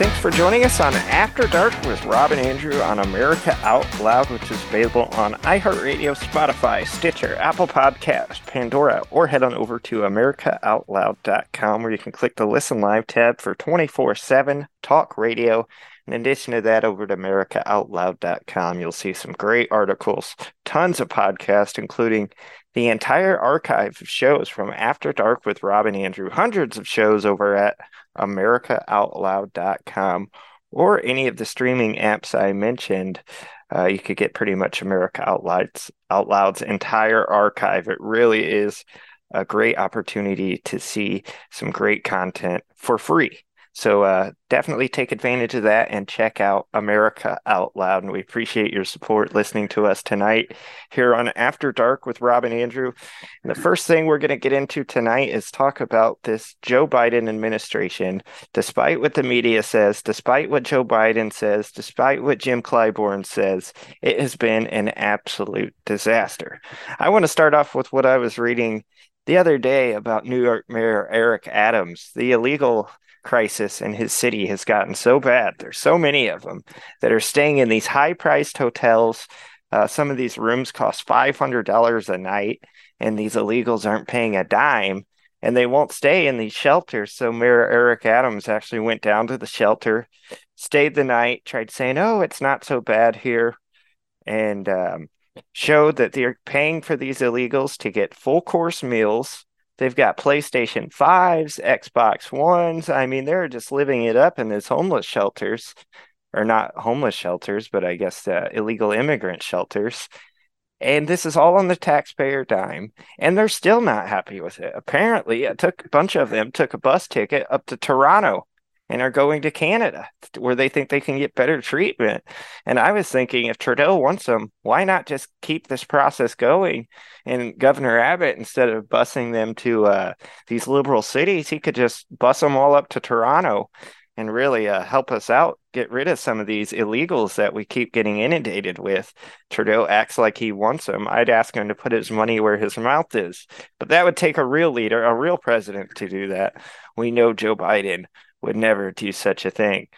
Thanks for joining us on After Dark with Rob and Andrew on America Out Loud, which is available on iHeartRadio, Spotify, Stitcher, Apple Podcast, Pandora, or head on over to AmericaOutloud.com where you can click the Listen Live tab for 24 7 talk radio. In addition to that, over to AmericaOutloud.com, you'll see some great articles, tons of podcasts, including the entire archive of shows from After Dark with Rob and Andrew, hundreds of shows over at americaoutloud.com or any of the streaming apps I mentioned. Uh, you could get pretty much America Out Loud's, Out Loud's entire archive. It really is a great opportunity to see some great content for free. So uh, definitely take advantage of that and check out America Out Loud. And we appreciate your support listening to us tonight here on After Dark with Rob and Andrew. And the first thing we're going to get into tonight is talk about this Joe Biden administration. Despite what the media says, despite what Joe Biden says, despite what Jim Clyburn says, it has been an absolute disaster. I want to start off with what I was reading the other day about New York Mayor Eric Adams, the illegal crisis in his city has gotten so bad. There's so many of them that are staying in these high priced hotels. Uh, some of these rooms cost $500 a night, and these illegals aren't paying a dime and they won't stay in these shelters. So Mayor Eric Adams actually went down to the shelter, stayed the night, tried saying, "Oh, it's not so bad here," and um, showed that they're paying for these illegals to get full course meals, They've got PlayStation 5s, Xbox Ones. I mean, they're just living it up in these homeless shelters, or not homeless shelters, but I guess uh, illegal immigrant shelters. And this is all on the taxpayer dime. And they're still not happy with it. Apparently, it took a bunch of them took a bus ticket up to Toronto and are going to Canada where they think they can get better treatment. And I was thinking if Trudeau wants them, why not just keep this process going? And Governor Abbott, instead of busing them to uh, these liberal cities, he could just bus them all up to Toronto and really uh, help us out, get rid of some of these illegals that we keep getting inundated with. Trudeau acts like he wants them. I'd ask him to put his money where his mouth is. But that would take a real leader, a real president to do that. We know Joe Biden would never do such a thing.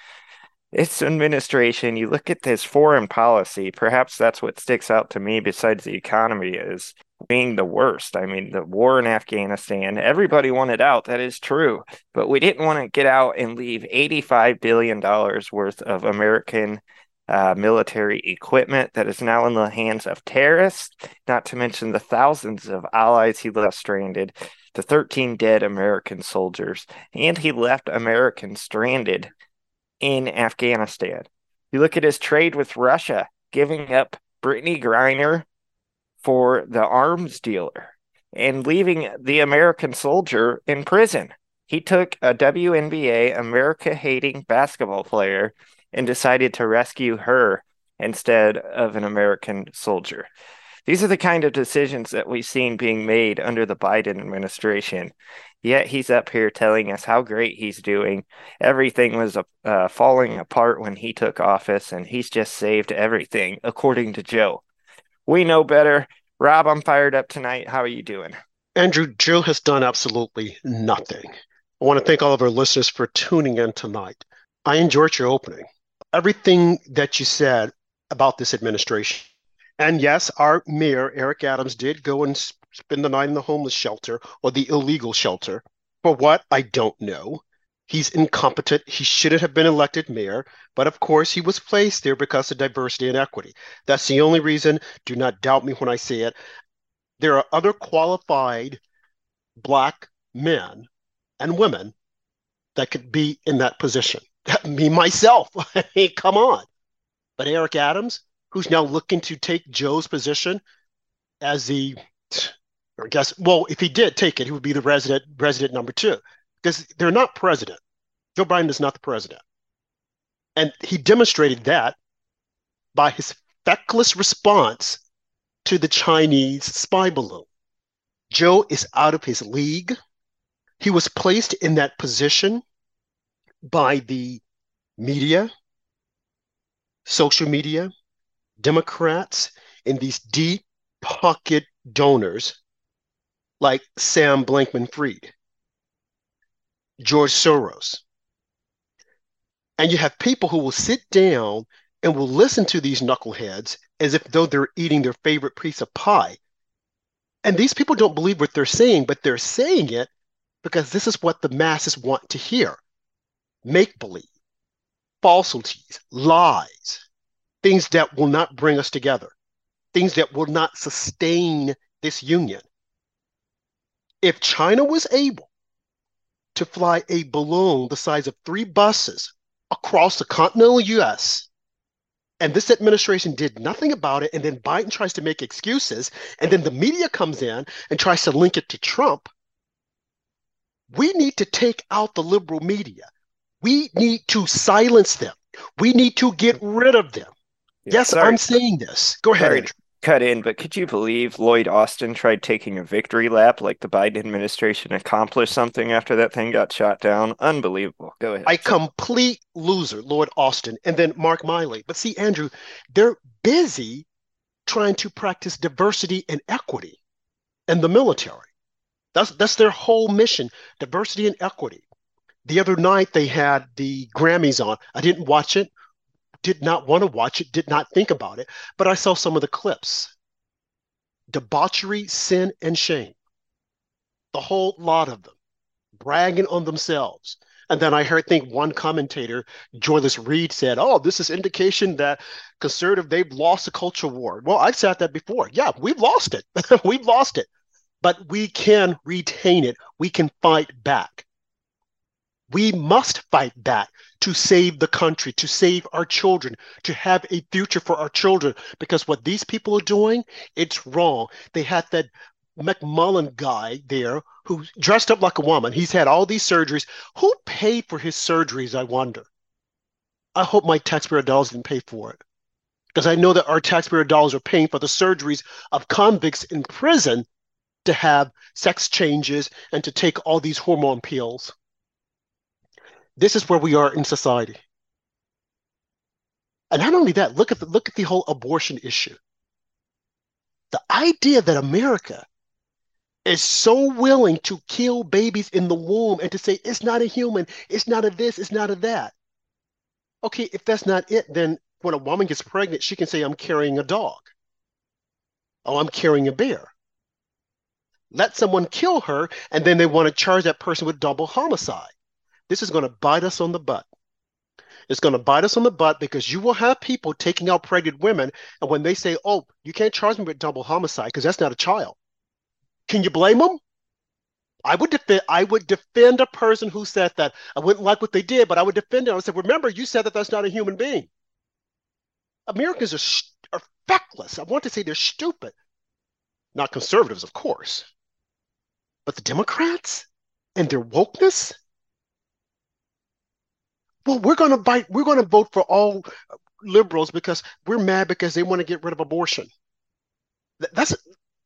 It's administration. You look at this foreign policy, perhaps that's what sticks out to me besides the economy is being the worst. I mean, the war in Afghanistan, everybody wanted out. That is true. But we didn't want to get out and leave $85 billion worth of American uh, military equipment that is now in the hands of terrorists, not to mention the thousands of allies he left stranded the 13 dead American soldiers, and he left Americans stranded in Afghanistan. You look at his trade with Russia, giving up Brittany Griner for the arms dealer and leaving the American soldier in prison. He took a WNBA America hating basketball player and decided to rescue her instead of an American soldier. These are the kind of decisions that we've seen being made under the Biden administration. Yet he's up here telling us how great he's doing. Everything was uh, falling apart when he took office, and he's just saved everything, according to Joe. We know better. Rob, I'm fired up tonight. How are you doing? Andrew, Joe has done absolutely nothing. I want to thank all of our listeners for tuning in tonight. I enjoyed your opening. Everything that you said about this administration and yes, our mayor, Eric Adams, did go and spend the night in the homeless shelter or the illegal shelter. For what? I don't know. He's incompetent. He shouldn't have been elected mayor, but of course he was placed there because of diversity and equity. That's the only reason. Do not doubt me when I say it. There are other qualified black men and women that could be in that position. me myself. I mean, come on. But Eric Adams, who's now looking to take Joe's position as the, I guess, well, if he did take it, he would be the resident resident number two because they're not president. Joe Biden is not the president, and he demonstrated that by his feckless response to the Chinese spy balloon. Joe is out of his league. He was placed in that position by the media, social media, Democrats and these deep pocket donors like Sam Bankman Fried, George Soros, And you have people who will sit down and will listen to these knuckleheads as if though they're eating their favorite piece of pie. And these people don't believe what they're saying, but they're saying it because this is what the masses want to hear. Make believe, falsities, lies, things that will not bring us together, things that will not sustain this union. If China was able to fly a balloon the size of three buses across the continental US, and this administration did nothing about it, and then Biden tries to make excuses, and then the media comes in and tries to link it to Trump, we need to take out the liberal media. We need to silence them. We need to get rid of them. Yeah, yes, sorry. I'm saying this. Go ahead. Sorry cut in, but could you believe Lloyd Austin tried taking a victory lap like the Biden administration accomplished something after that thing got shot down? Unbelievable. Go ahead. A complete loser, Lloyd Austin, and then Mark Milley. But see, Andrew, they're busy trying to practice diversity and equity in the military. That's that's their whole mission, diversity and equity. The other night they had the Grammys on. I didn't watch it did not want to watch it, did not think about it, but I saw some of the clips. Debauchery, sin, and shame. The whole lot of them bragging on themselves. And then I heard, think one commentator, Joyless Reid, said, "Oh, this is indication that conservative they've lost the culture war." Well, I've said that before. Yeah, we've lost it. we've lost it, but we can retain it. We can fight back. We must fight back to save the country, to save our children, to have a future for our children. Because what these people are doing, it's wrong. They had that McMullen guy there who dressed up like a woman. He's had all these surgeries. Who paid for his surgeries, I wonder? I hope my taxpayer dollars didn't pay for it. Because I know that our taxpayer dollars are paying for the surgeries of convicts in prison to have sex changes and to take all these hormone pills. This is where we are in society. And not only that, look at the, look at the whole abortion issue. The idea that America is so willing to kill babies in the womb and to say it's not a human, it's not a this, it's not a that. Okay, if that's not it, then when a woman gets pregnant, she can say, I'm carrying a dog. Oh, I'm carrying a bear. Let someone kill her, and then they want to charge that person with double homicide. This is going to bite us on the butt. It's going to bite us on the butt because you will have people taking out pregnant women. And when they say, oh, you can't charge me with double homicide because that's not a child, can you blame them? I would defend. I would defend a person who said that. I wouldn't like what they did, but I would defend it. I would say, "Remember, you said that that's not a human being." Americans are, are feckless. I want to say they're stupid. Not conservatives, of course, but the Democrats and their wokeness well, we're going to bite, we're going to vote for all liberals because we're mad because they want to get rid of abortion. That's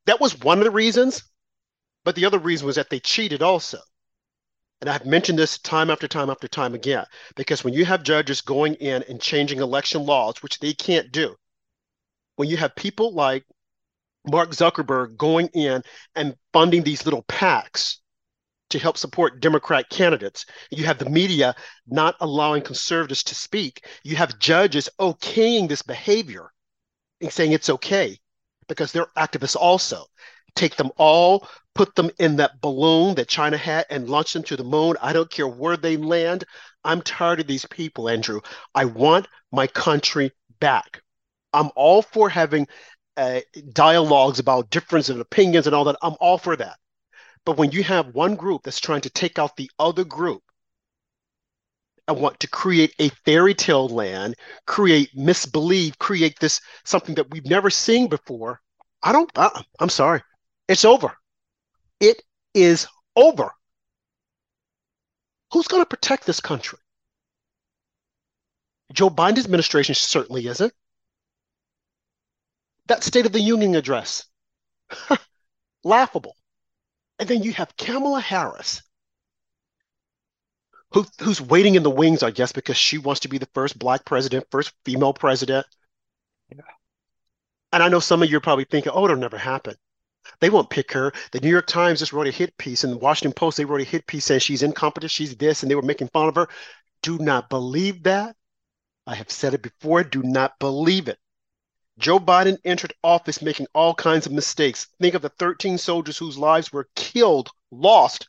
that was one of the reasons, but the other reason was that they cheated also. And I've mentioned this time after time after time again, because when you have judges going in and changing election laws, which they can't do, when you have people like Mark Zuckerberg going in and funding these little PACs to help support Democrat candidates. You have the media not allowing conservatives to speak. You have judges okaying this behavior and saying it's okay because they're activists also. Take them all, put them in that balloon that China had, and launch them to the moon. I don't care where they land. I'm tired of these people, Andrew. I want my country back. I'm all for having uh, dialogues about difference of opinions and all that. I'm all for that. But when you have one group that's trying to take out the other group and want to create a fairy tale land, create misbelief, create this something that we've never seen before, I don't, I, I'm sorry. It's over. It is over. Who's going to protect this country? Joe Biden's administration certainly isn't. That State of the Union address, laughable. And then you have Kamala Harris, who, who's waiting in the wings, I guess, because she wants to be the first black president, first female president. Yeah. And I know some of you are probably thinking, oh, it'll never happen. They won't pick her. The New York Times just wrote a hit piece, and the Washington Post, they wrote a hit piece saying she's incompetent, she's this, and they were making fun of her. do not believe that. I have said it before, do not believe it. Joe Biden entered office making all kinds of mistakes. Think of the 13 soldiers whose lives were killed, lost,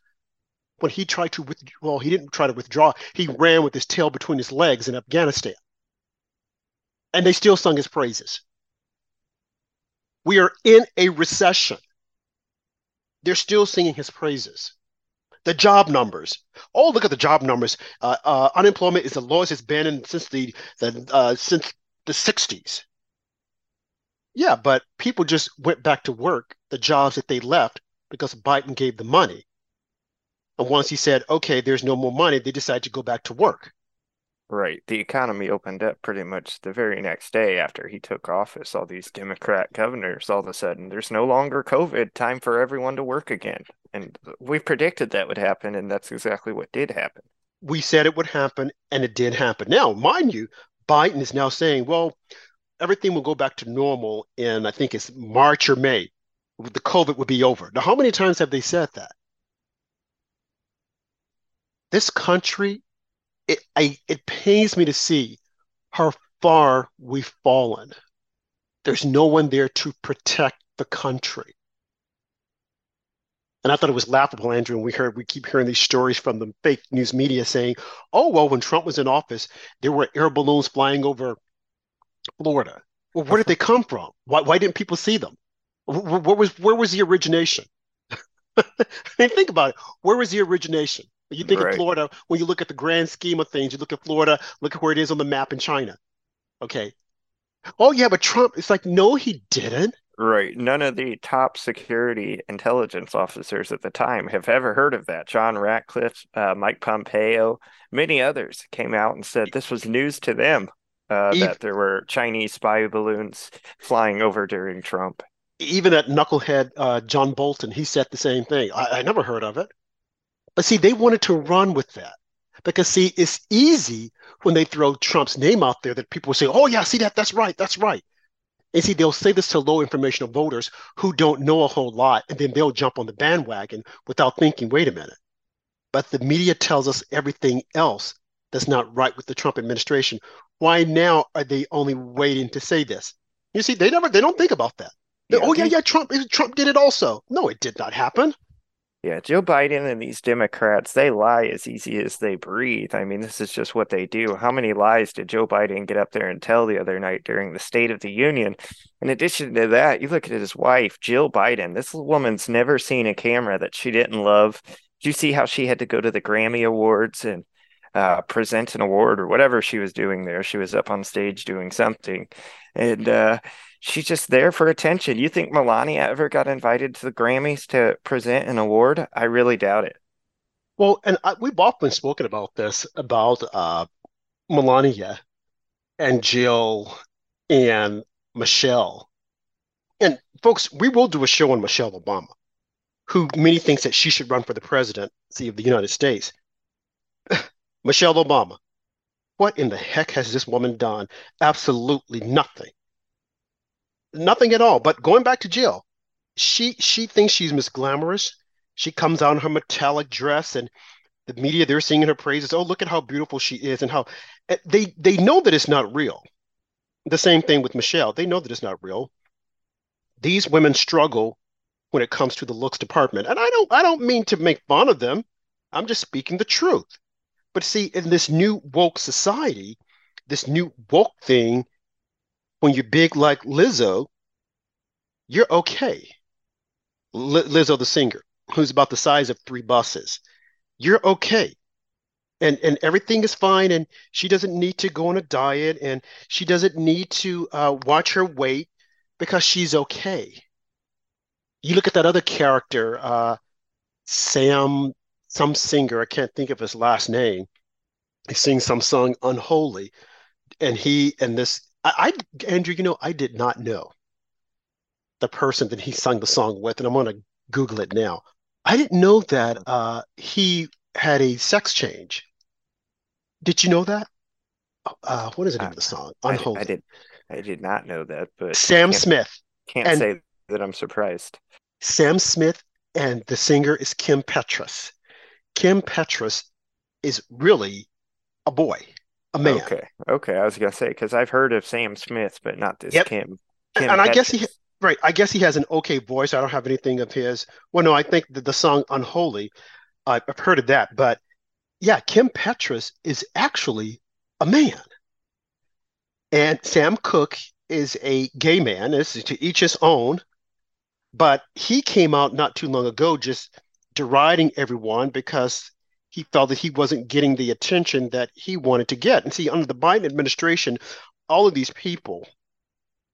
when he tried to withdraw. Well, he didn't try to withdraw. He ran with his tail between his legs in Afghanistan. And they still sung his praises. We are in a recession. They're still singing his praises. The job numbers. Oh, look at the job numbers. Uh, uh, unemployment is the lowest it's been in, since the, the uh, since the 60s. Yeah, but people just went back to work the jobs that they left because Biden gave the money. And once he said, okay, there's no more money, they decided to go back to work. Right. The economy opened up pretty much the very next day after he took office. All these Democrat governors, all of a sudden, there's no longer COVID, time for everyone to work again. And we predicted that would happen, and that's exactly what did happen. We said it would happen, and it did happen. Now, mind you, Biden is now saying, well, everything will go back to normal in I think it's March or May. The COVID would be over. Now, how many times have they said that? This country, it I, it pains me to see how far we've fallen. There's no one there to protect the country. And I thought it was laughable, Andrew. And we heard we keep hearing these stories from the fake news media saying, "Oh well, when Trump was in office, there were air balloons flying over Florida. Well, where did they come from? Why, why didn't people see them? Where, where was where was the origination? I mean, think about it. Where was the origination? You think right. of Florida when you look at the grand scheme of things. You look at Florida. Look at where it is on the map in China. Okay. Oh yeah, but Trump. It's like no, he didn't. Right. None of the top security intelligence officers at the time have ever heard of that. John Ratcliffe, uh, Mike Pompeo, many others came out and said this was news to them uh, even, that there were Chinese spy balloons flying over during Trump. Even that knucklehead uh, John Bolton, he said the same thing. I, I never heard of it. But see, they wanted to run with that because see, it's easy when they throw Trump's name out there that people will say, "Oh yeah, see that? That's right, that's right." And see, they'll say this to low informational voters who don't know a whole lot, and then they'll jump on the bandwagon without thinking, "Wait a minute." But the media tells us everything else that's not right with the Trump administration. Why now are they only waiting to say this? You see, they never they don't think about that. Yeah, oh yeah, yeah, Trump Trump did it also. No, it did not happen. Yeah, Joe Biden and these Democrats, they lie as easy as they breathe. I mean, this is just what they do. How many lies did Joe Biden get up there and tell the other night during the State of the Union? In addition to that, you look at his wife, Jill Biden. This woman's never seen a camera that she didn't love. Did you see how she had to go to the Grammy Awards and uh, present an award or whatever she was doing there. She was up on stage doing something, and uh, she's just there for attention. You think Melania ever got invited to the Grammys to present an award? I really doubt it. Well, and I, we've often spoken about this about uh, Melania and Jill and Michelle. And folks, we will do a show on Michelle Obama, who many thinks that she should run for the presidency of the United States. Michelle Obama. What in the heck has this woman done? Absolutely nothing. Nothing at all. But going back to Jill, she she thinks she's Miss Glamorous. She comes out in her metallic dress and the media they're singing her praises. Oh, look at how beautiful she is and how they they know that it's not real. The same thing with Michelle. They know that it's not real. These women struggle when it comes to the looks department. And I don't I don't mean to make fun of them. I'm just speaking the truth. But see, in this new woke society, this new woke thing, when you're big like Lizzo, you're okay. L- Lizzo, the singer, who's about the size of three buses, you're okay. And, and everything is fine, and she doesn't need to go on a diet, and she doesn't need to uh, watch her weight because she's okay. You look at that other character, uh, Sam some singer, I can't think of his last name. He sings some song unholy. And he and this I, I Andrew, you know, I did not know the person that he sung the song with, and I'm gonna Google it now. I didn't know that uh, he had a sex change. Did you know that? Uh, what is the name of the song? Unholy. I, I, did. I did not know that, but Sam can't, Smith. Can't and say that I'm surprised. Sam Smith and the singer is Kim Petras. Kim Petras is really a boy, a man. Okay, okay. I was gonna say because I've heard of Sam Smith, but not this Yep. Kim. And, Kim and I guess he right. I guess he has an okay voice. I don't have anything of his. Well, no, I think the, the song "Unholy," I've I've heard of that. But yeah, Kim Petras is actually a man, and Sam Cooke is a gay man. This is to each his own. But he came out not too long ago just deriding everyone because he felt that he wasn't getting the attention that he wanted to get. And see, under the Biden administration, all of these people,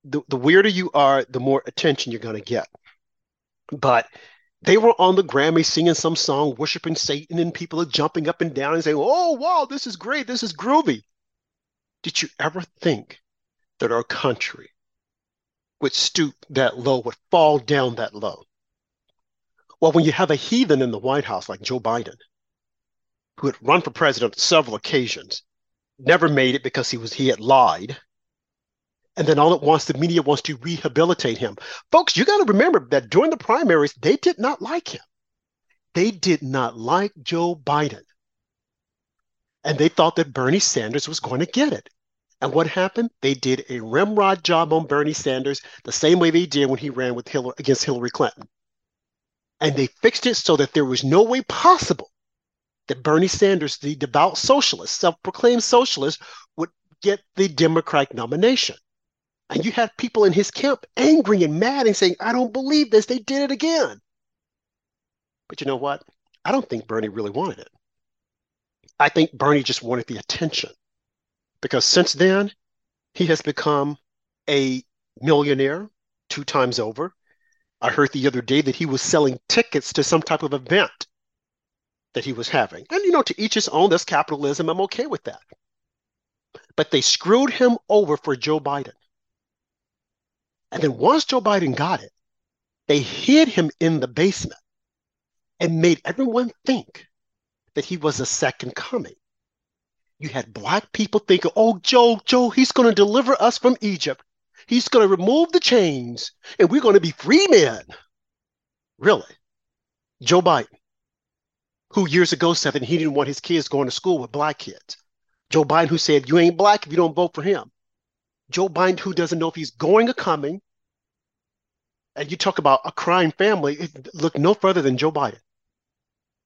the, the weirder you are, the more attention you're going to get. But they were on the Grammy singing some song, worshiping Satan, and people are jumping up and down and saying, Oh, wow, this is great. This is groovy. Did you ever think that our country would stoop that low, would fall down that low? Well, when you have a heathen in the White House like Joe Biden, who had run for president several occasions, never made it because he was he had lied. And then all at once the media wants to rehabilitate him. Folks, you got to remember that during the primaries, they did not like him. They did not like Joe Biden. And they thought that Bernie Sanders was going to get it. And what happened? They did a rimrod job on Bernie Sanders the same way they did when he ran with Hillary, against Hillary Clinton. And they fixed it so that there was no way possible that Bernie Sanders, the devout socialist, self proclaimed socialist, would get the Democratic nomination. And you had people in his camp angry and mad and saying, I don't believe this. They did it again. But you know what? I don't think Bernie really wanted it. I think Bernie just wanted the attention because since then, he has become a millionaire two times over. I heard the other day that he was selling tickets to some type of event that he was having. And, you know, to each his own, that's capitalism. I'm okay with that. But they screwed him over for Joe Biden. And then once Joe Biden got it, they hid him in the basement and made everyone think that he was a second coming. You had black people thinking, oh, Joe, Joe, he's going to deliver us from Egypt. He's going to remove the chains and we're going to be free men. Really? Joe Biden, who years ago said that he didn't want his kids going to school with black kids. Joe Biden, who said, you ain't black if you don't vote for him. Joe Biden, who doesn't know if he's going or coming. And you talk about a crime family, look no further than Joe Biden.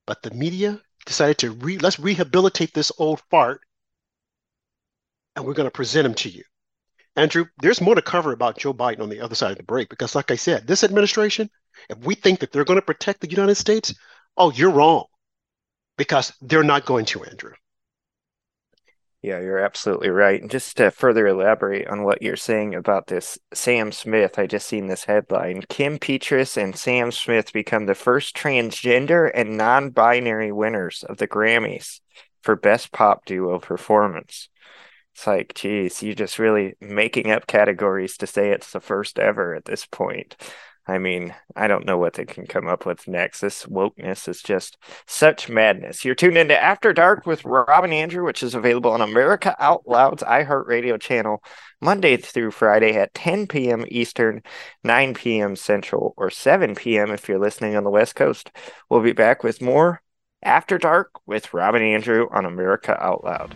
But the media decided to re- let's rehabilitate this old fart and we're going to present him to you. Andrew, there's more to cover about Joe Biden on the other side of the break because, like I said, this administration, if we think that they're going to protect the United States, oh, you're wrong because they're not going to, Andrew. Yeah, you're absolutely right. And just to further elaborate on what you're saying about this Sam Smith, I just seen this headline. Kim Petras and Sam Smith become the first transgender and non-binary winners of the Grammys for Best Pop Duo Performance. It's like, geez, you're just really making up categories to say it's the first ever at this point. I mean, I don't know what they can come up with next. This wokeness is just such madness. You're tuned into After Dark with Rob and Andrew, which is available on America Out Loud's iHeartRadio channel Monday through Friday at 10 p.m. Eastern, 9 p.m. Central, or 7 p.m. if you're listening on the West Coast. We'll be back with more After Dark with Rob and Andrew on America Out Loud.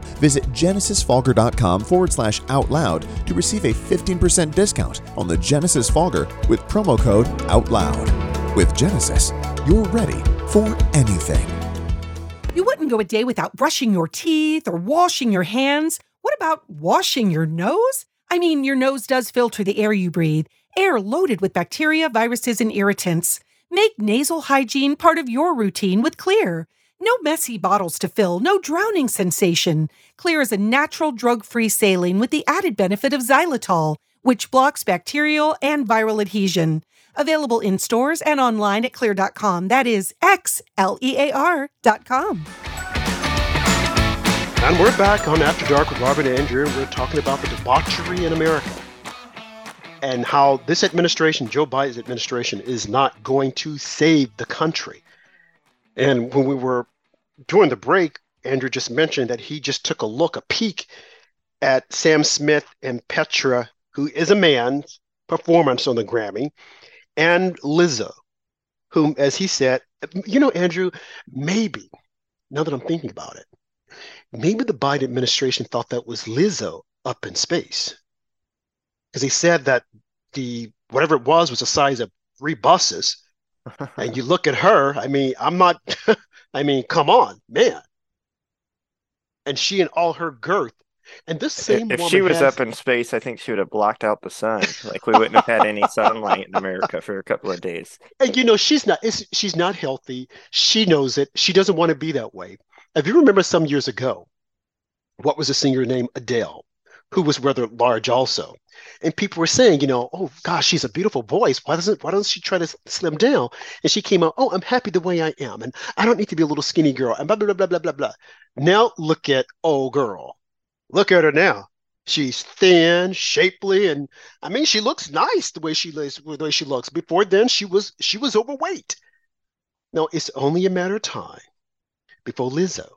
Visit genesisfogger.com forward slash out loud to receive a 15% discount on the Genesis Fogger with promo code OUTLOUD. With Genesis, you're ready for anything. You wouldn't go a day without brushing your teeth or washing your hands. What about washing your nose? I mean, your nose does filter the air you breathe, air loaded with bacteria, viruses, and irritants. Make nasal hygiene part of your routine with Xlear. No messy bottles to fill, no drowning sensation. Xlear is a natural drug free saline with the added benefit of xylitol, which blocks bacterial and viral adhesion. Available in stores and online at xlear.com. That is X L E A R.com. And we're back on After Dark with Robert and Andrew, we're talking about the debauchery in America and how this administration, Joe Biden's administration, is not going to save the country. And when we were during the break, Andrew just mentioned that he just took a look, a peek at Sam Smith and Petra, who is a man's performance on the Grammy, and Lizzo, whom, as he said, you know, Andrew, maybe, now that I'm thinking about it, maybe the Biden administration thought that was Lizzo up in space. Because he said that the whatever it was was the size of three buses. And you look at her, I mean, I'm not I mean, come on, man. And she and all her girth. And this same if she was has... up in space, I think she would have blocked out the sun. Like we wouldn't have had any sunlight in America for a couple of days. And you know, she's not she's not healthy. She knows it. She doesn't want to be that way. If you remember some years ago, what was a singer named Adele, who was rather large also. And people were saying, you know, oh gosh, she's a beautiful voice. Why doesn't why doesn't she try to slim down? And she came out, oh, I'm happy the way I am, and I don't need to be a little skinny girl, and blah blah blah blah blah blah. Now look at oh girl, look at her now. She's thin, shapely, and I mean she looks nice the way she lays the way she looks. Before then, she was she was overweight. Now it's only a matter of time before Lizzo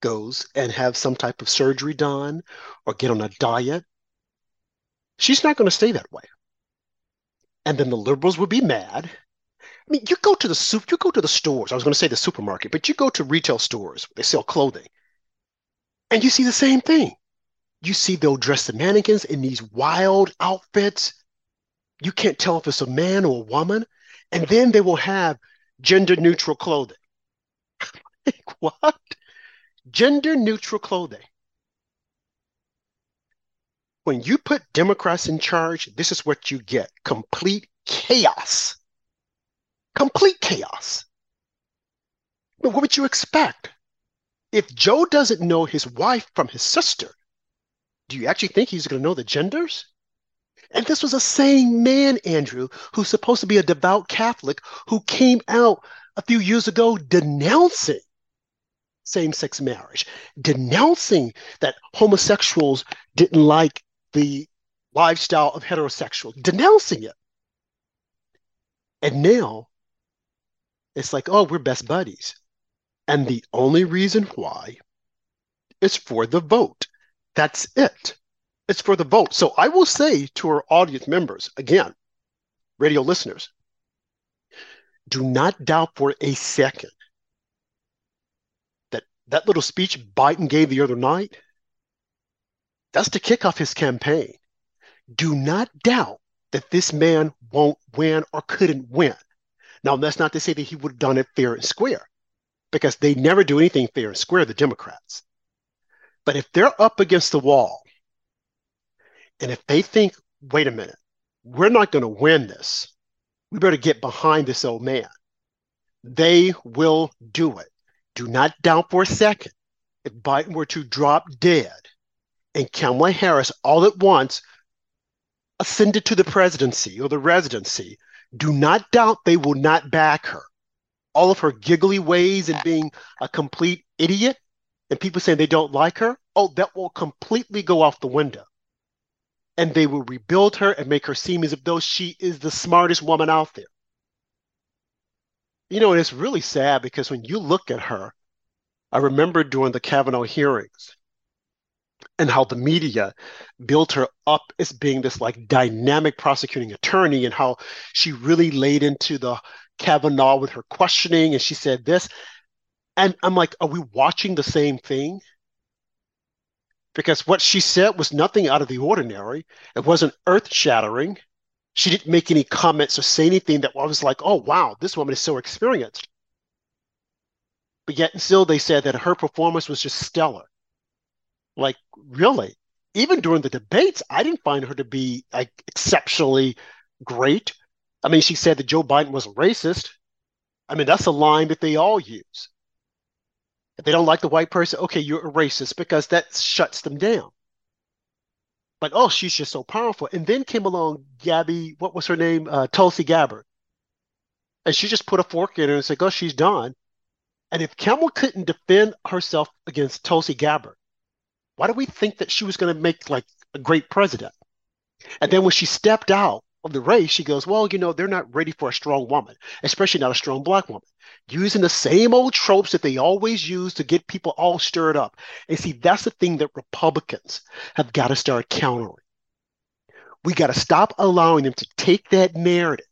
goes and have some type of surgery done or get on a diet, she's not going to stay that way. And then the liberals would be mad. I mean, you go to the soup, you go to the stores. I was going to say the supermarket, but you go to retail stores they sell clothing, and you see the same thing. You see they'll dress the mannequins in these wild outfits. You can't tell if it's a man or a woman, and then they will have gender neutral clothing. like, what? Gender neutral clothing. When you put Democrats in charge, this is what you get complete chaos. Complete chaos. But what would you expect? If Joe doesn't know his wife from his sister, do you actually think he's going to know the genders? And this was a sane man, Andrew, who's supposed to be a devout Catholic, who came out a few years ago denouncing same sex marriage, denouncing that homosexuals didn't like the lifestyle of heterosexual, denouncing it. And now it's like, oh, we're best buddies. And the only reason why is for the vote. That's it. It's for the vote. So I will say to our audience members, again, radio listeners, do not doubt for a second that that little speech Biden gave the other night, that's to kick off his campaign. Do not doubt that this man won't win or couldn't win. Now, that's not to say that he would have done it fair and square, because they never do anything fair and square, the Democrats. But if they're up against the wall, and if they think, wait a minute, we're not going to win this, we better get behind this old man, they will do it. Do not doubt for a second if Biden were to drop dead and Kamala Harris all at once ascended to the presidency or the residency, do not doubt they will not back her. All of her giggly ways and being a complete idiot and people saying they don't like her, oh, that will completely go off the window. And they will rebuild her and make her seem as if though she is the smartest woman out there. You know, and it's really sad because when you look at her, I remember during the Kavanaugh hearings and how the media built her up as being this like dynamic prosecuting attorney and how she really laid into the Kavanaugh with her questioning and she said this. And I'm like, are we watching the same thing? Because what she said was nothing out of the ordinary. It wasn't earth shattering she didn't make any comments or say anything that I was like, oh, wow, this woman is so experienced. But yet and still, they said that her performance was just stellar. Like, really? Even during the debates, I didn't find her to be like exceptionally great. I mean, she said that Joe Biden was a racist. I mean, that's a line that they all use. If they don't like the white person, okay, you're a racist because that shuts them down. But oh, she's just so powerful. And then came along Gabby, what was her name? Uh, Tulsi Gabbard. And she just put a fork in her and said, oh, she's done. And if Kamala couldn't defend herself against Tulsi Gabbard, why do we think that she was going to make like a great president? And then when she stepped out of the race, she goes, Well, you know, they're not ready for a strong woman, especially not a strong black woman. Using the same old tropes that they always use to get people all stirred up. And see, that's the thing that Republicans have got to start countering. We got to stop allowing them to take that narrative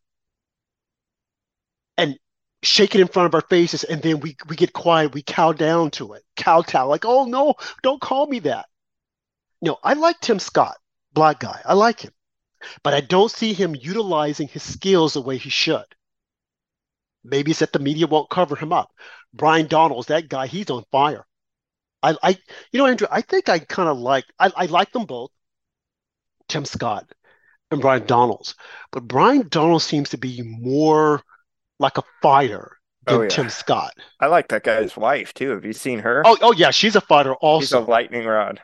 and shake it in front of our faces, and then we, we get quiet, we cow down to it, kowtow, like, oh no, don't call me that. No, I like Tim Scott, black guy. I like him but I don't see him utilizing his skills the way he should. Maybe it's that the media won't cover him up. Byron Donalds, that guy, he's on fire. I, I you know, Andrew, I think I kind of like, I, I like them both, Tim Scott and Byron Donalds. But Byron Donalds seems to be more like a fighter oh, than oh, yeah. Tim Scott. I like that guy's wife too. Have you seen her? Oh, oh yeah, she's a fighter also. She's a lightning rod.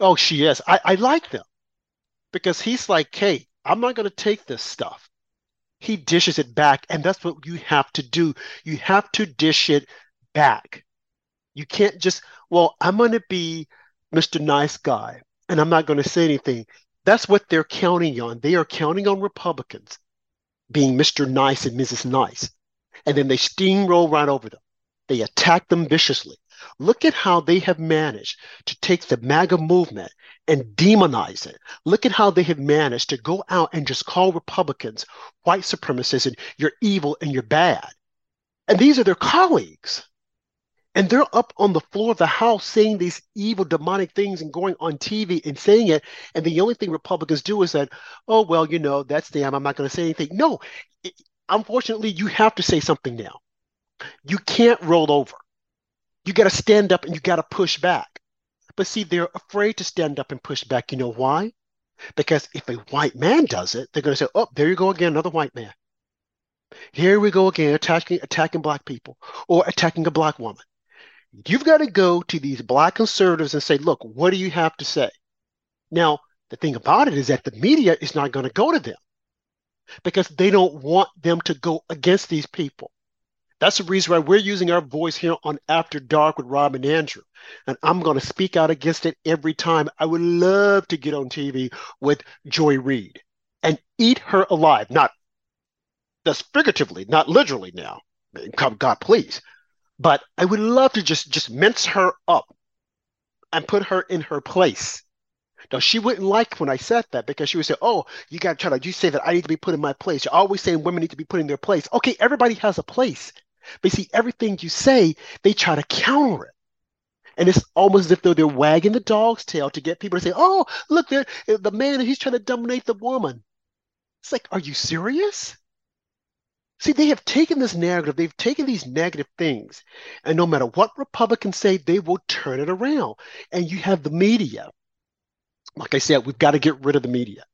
Oh, she is. I, I like them because he's like, hey, I'm not going to take this stuff. He dishes it back, and that's what you have to do. You have to dish it back. You can't just, well, I'm going to be Mr. Nice Guy, and I'm not going to say anything. That's what they're counting on. They are counting on Republicans being Mr. Nice and Mrs. Nice. And then they steamroll right over them. They attack them viciously. Look at how they have managed to take the MAGA movement and demonize it. Look at how they have managed to go out and just call Republicans white supremacists and you're evil and you're bad. And these are their colleagues. And they're up on the floor of the House saying these evil, demonic things and going on TV and saying it. And the only thing Republicans do is that, oh, well, you know, that's them. I'm not going to say anything. No, it, unfortunately, you have to say something now. You can't roll over. You got to stand up and you got to push back. But see, they're afraid to stand up and push back. You know why? Because if a white man does it, they're going to say, "Oh, there you go again, another white man." Here we go again, attacking attacking black people or attacking a black woman. You've got to go to these black conservatives and say, "Look, what do you have to say?" Now, the thing about it is that the media is not going to go to them because they don't want them to go against these people. That's the reason why we're using our voice here on After Dark with Rob and Andrew. And I'm going to speak out against it every time. I would love to get on TV with Joy Reid and eat her alive. Not just figuratively, not literally now. God, please. But I would love to just just mince her up and put her in her place. Now she wouldn't like when I said that because she would say, "Oh, you got to try to you say that I need to be put in my place. You're always saying women need to be put in their place. Okay, everybody has a place. But see, everything you say, they try to counter it. And it's almost as if though they're wagging the dog's tail to get people to say, oh, look, the man, he's trying to dominate the woman. It's like, are you serious? See, they have taken this narrative, they've taken these negative things, and no matter what Republicans say, they will turn it around. And you have the media. Like I said, we've got to get rid of the media.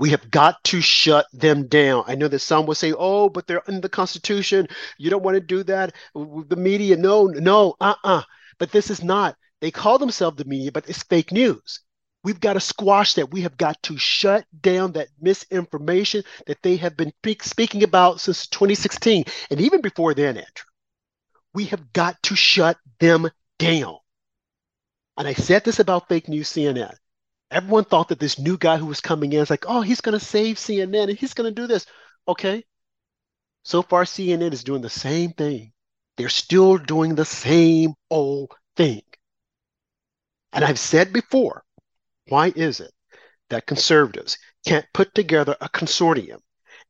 We have got to shut them down. I know that some will say, oh, but they're in the Constitution. You don't want to do that. The media, no, no, uh uh-uh. uh. But this is not. They call themselves the media, but it's fake news. We've got to squash that. We have got to shut down that misinformation that they have been speaking about since 2016 and even before then, Andrew. We have got to shut them down. And I said this about fake news CNN. Everyone thought that this new guy who was coming in is like, oh, he's going to save CNN and he's going to do this. Okay. So far, CNN is doing the same thing. They're still doing the same old thing. And I've said before, why is it that conservatives can't put together a consortium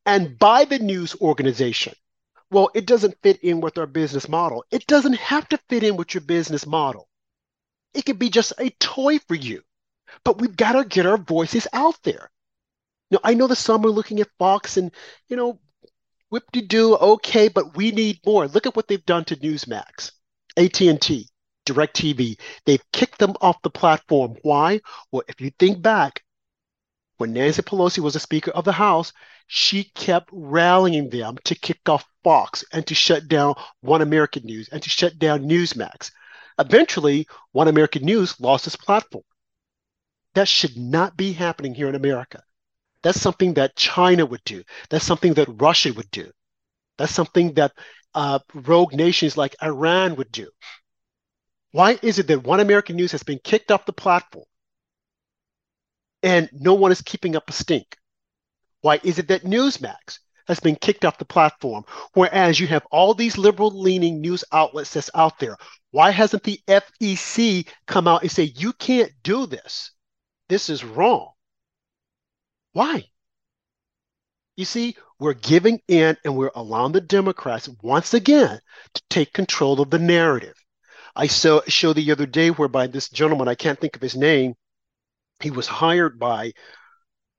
and buy the news organization? Well, it doesn't fit in with our business model. It doesn't have to fit in with your business model. It could be just a toy for you. But we've got to get our voices out there. Now, I know that some are looking at Fox and, you know, whip-de-doo, okay, but we need more. Look at what they've done to Newsmax, AT&T. DirecTV. They've kicked them off the platform. Why? Well, if you think back, when Nancy Pelosi was the Speaker of the House, she kept rallying them to kick off Fox and to shut down One American News and to shut down Newsmax. Eventually, One American News lost its platform. That should not be happening here in America. That's something that China would do. That's something that Russia would do. That's something that uh, rogue nations like Iran would do. Why is it that One American News has been kicked off the platform and no one is keeping up a stink? Why is it that Newsmax has been kicked off the platform, whereas you have all these liberal leaning news outlets that's out there? Why hasn't the FEC come out and say, you can't do this? This is wrong. Why? You see, we're giving in and we're allowing the Democrats once again to take control of the narrative. I saw show the other day whereby this gentleman, I can't think of his name, he was hired by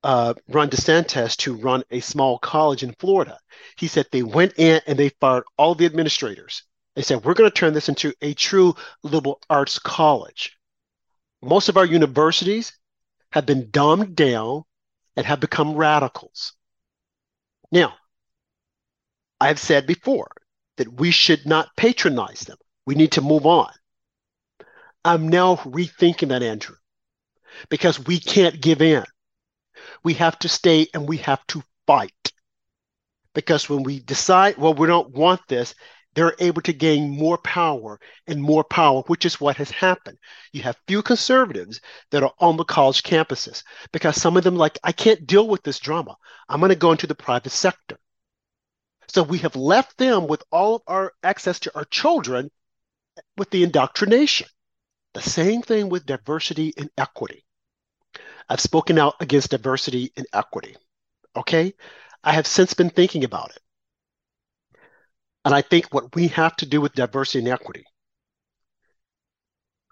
uh, Ron DeSantis to run a small college in Florida. He said they went in and they fired all the administrators. They said, we're going to turn this into a true liberal arts college. Most of our universities have been dumbed down and have become radicals. Now, I've said before that we should not patronize them. We need to move on. I'm now rethinking that, Andrew, because we can't give in. We have to stay and we have to fight. Because when we decide, well, we don't want this, they're able to gain more power and more power, which is what has happened. You have few conservatives that are on the college campuses because some of them, like, I can't deal with this drama. I'm going to go into the private sector. So we have left them with all of our access to our children with the indoctrination. The same thing with diversity and equity. I've spoken out against diversity and equity. Okay. I have since been thinking about it. And I think what we have to do with diversity and equity,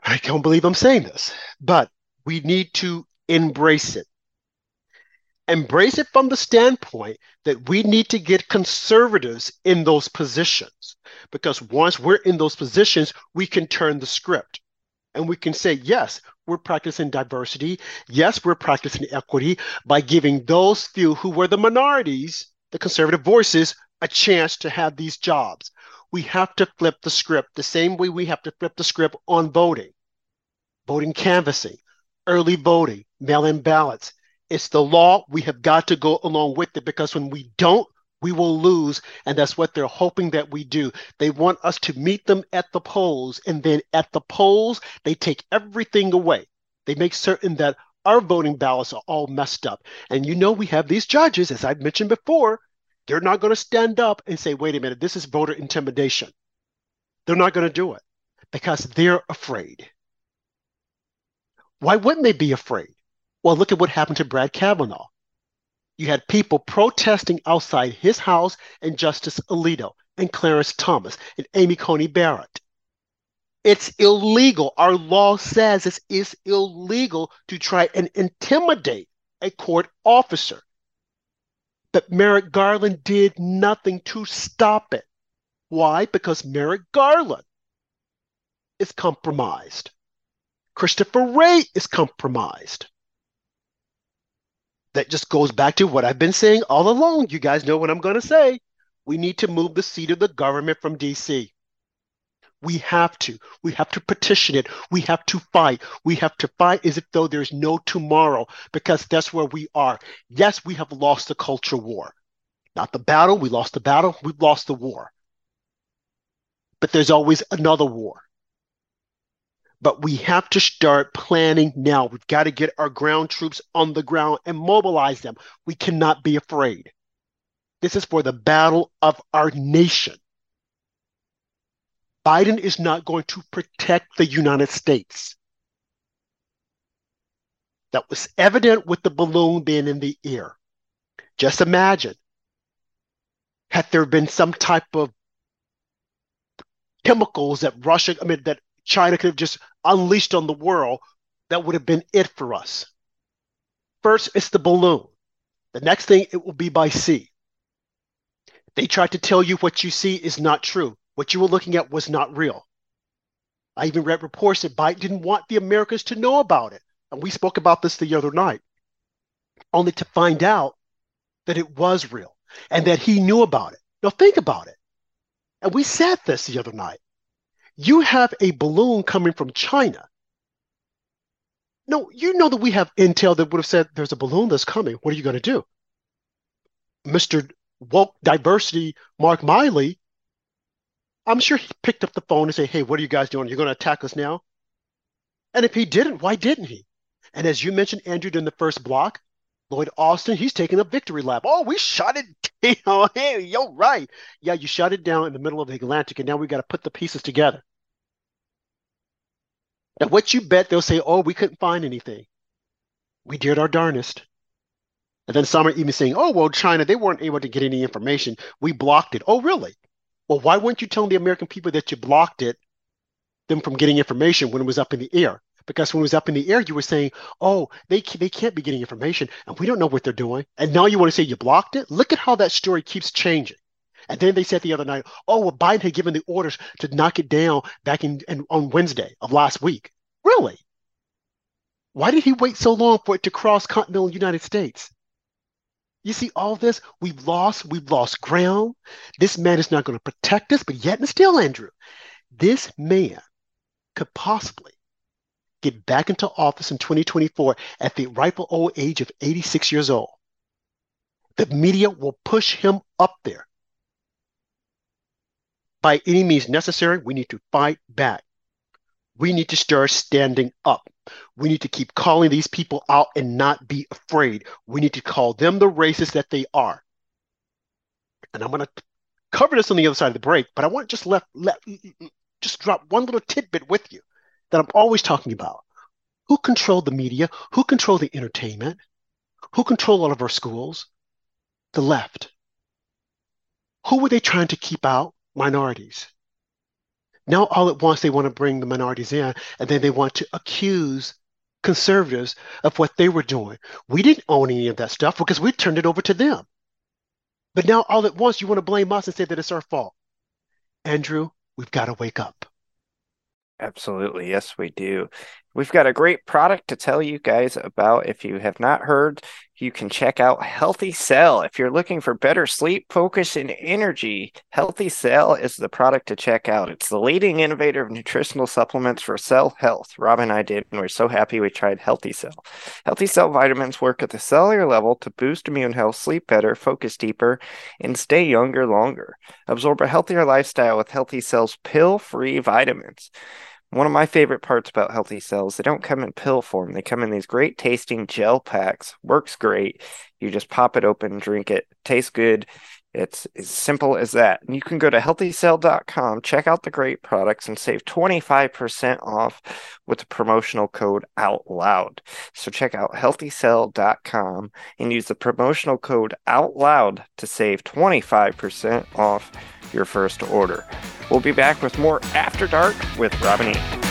I can't believe I'm saying this, but we need to embrace it. Embrace it from the standpoint that we need to get conservatives in those positions. Because once we're in those positions, we can turn the script and we can say, yes, we're practicing diversity. Yes, we're practicing equity by giving those few who were the minorities, the conservative voices, a chance to have these jobs. We have to flip the script the same way we have to flip the script on voting, voting canvassing, early voting, mail in ballots. It's the law. We have got to go along with it because when we don't, we will lose. And that's what they're hoping that we do. They want us to meet them at the polls. And then at the polls, they take everything away. They make certain that our voting ballots are all messed up. And you know, we have these judges, as I've mentioned before, they're not going to stand up and say, wait a minute, this is voter intimidation. They're not going to do it because they're afraid. Why wouldn't they be afraid? Well, look at what happened to Brad Kavanaugh. You had people protesting outside his house and Justice Alito and Clarence Thomas and Amy Coney Barrett. It's illegal. Our law says it is illegal to try and intimidate a court officer. But Merrick Garland did nothing to stop it. Why? Because Merrick Garland is compromised. Christopher Wray is compromised. That just goes back to what I've been saying all along. You guys know what I'm going to say. We need to move the seat of the government from DC. We have to. We have to petition it. We have to fight. We have to fight as if though there's no tomorrow because that's where we are. Yes, we have lost the culture war. Not the battle. We lost the battle. We've lost the war. But there's always another war. But we have to start planning now. We've got to get our ground troops on the ground and mobilize them. We cannot be afraid. This is for the battle of our nation. Biden is not going to protect the United States. That was evident with the balloon being in the air. Just imagine had there been some type of chemicals that Russia, I mean, that China could have just unleashed on the world, that would have been it for us. First, it's the balloon. The next thing, it will be by sea. They tried to tell you what you see is not true. What you were looking at was not real. I even read reports that Biden didn't want the Americans to know about it. And we spoke about this the other night, only to find out that it was real and that he knew about it. Now, think about it. And we said this the other night. You have a balloon coming from China. No, you know that we have intel that would have said there's a balloon that's coming. What are you going to do? Mr. Woke Diversity, Mark Milley, I'm sure he picked up the phone and said, Hey, what are you guys doing? You're going to attack us now? And if he didn't, why didn't he? And as you mentioned, Andrew, in the first block, Lloyd Austin, he's taking a victory lap. Oh, we shot it down. Hey, you're right. Yeah, you shot it down in the middle of the Atlantic, and now we got to put the pieces together. And what you bet they'll say, oh, we couldn't find anything. We did our darnest. And then some are even saying, oh, well, China, they weren't able to get any information. We blocked it. Oh, really? Well, why weren't you telling the American people that you blocked it, them from getting information when it was up in the air? Because when it was up in the air, you were saying, oh, they, they can't be getting information and we don't know what they're doing. And now you want to say you blocked it? Look at how that story keeps changing. And then they said the other night, oh, well, Biden had given the orders to knock it down back in, in on Wednesday of last week. Really? Why did he wait so long for it to cross continental United States? You see all this? We've lost, we've lost ground. This man is not going to protect us, but yet and still, Andrew, this man could possibly get back into office in 2024 at the ripe old age of 86 years old. The media will push him up there. By any means necessary, we need to fight back. We need to start standing up. We need to keep calling these people out and not be afraid. We need to call them the racists that they are. And I'm going to cover this on the other side of the break, but I want to just let, let just drop one little tidbit with you that I'm always talking about. Who controlled the media? Who controlled the entertainment? Who controlled all of our schools? The left. Who were they trying to keep out? Minorities. Now, all at once, they want to bring the minorities in, and then they want to accuse conservatives of what they were doing. We didn't own any of that stuff because we turned it over to them. But now, all at once, you want to blame us and say that it's our fault. Andrew, we've got to wake up. Absolutely. Yes, we do. We've got a great product to tell you guys about. If you have not heard, you can check out Healthy Cell. If you're looking for better sleep, focus, and energy, Healthy Cell is the product to check out. It's the leading innovator of nutritional supplements for cell health. Rob and I did, and we're so happy we tried Healthy Cell. Healthy Cell vitamins work at the cellular level to boost immune health, sleep better, focus deeper, and stay younger longer. Absorb a healthier lifestyle with Healthy Cell's pill free vitamins. One of my favorite parts about Healthy Cells, they don't come in pill form. They come in these great tasting gel packs. Works great. You just pop it open, drink it. Tastes good. It's as simple as that. And you can go to healthycell.com, check out the great products, and save 25% off with the promotional code out loud. So check out healthycell.com and use the promotional code out loud to save 25% off your first order. We'll be back with more After Dark with Robin E.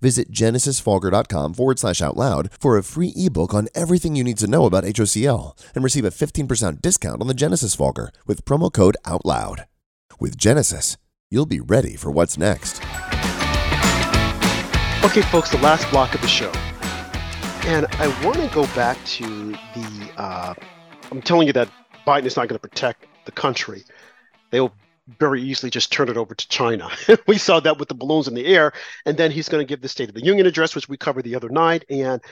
Visit genesisfogger.com forward slash out loud for a free ebook on everything you need to know about HOCL and receive a 15% discount on the Genesis Fogger with promo code OUTLOUD. With Genesis, you'll be ready for what's next. Okay, folks, the last block of the show. And I want to go back to the. Uh, I'm telling you that Biden is not going to protect the country. They'll very easily just turn it over to China. we saw that with the balloons in the air. And then he's going to give the State of the Union address, which we covered the other night. And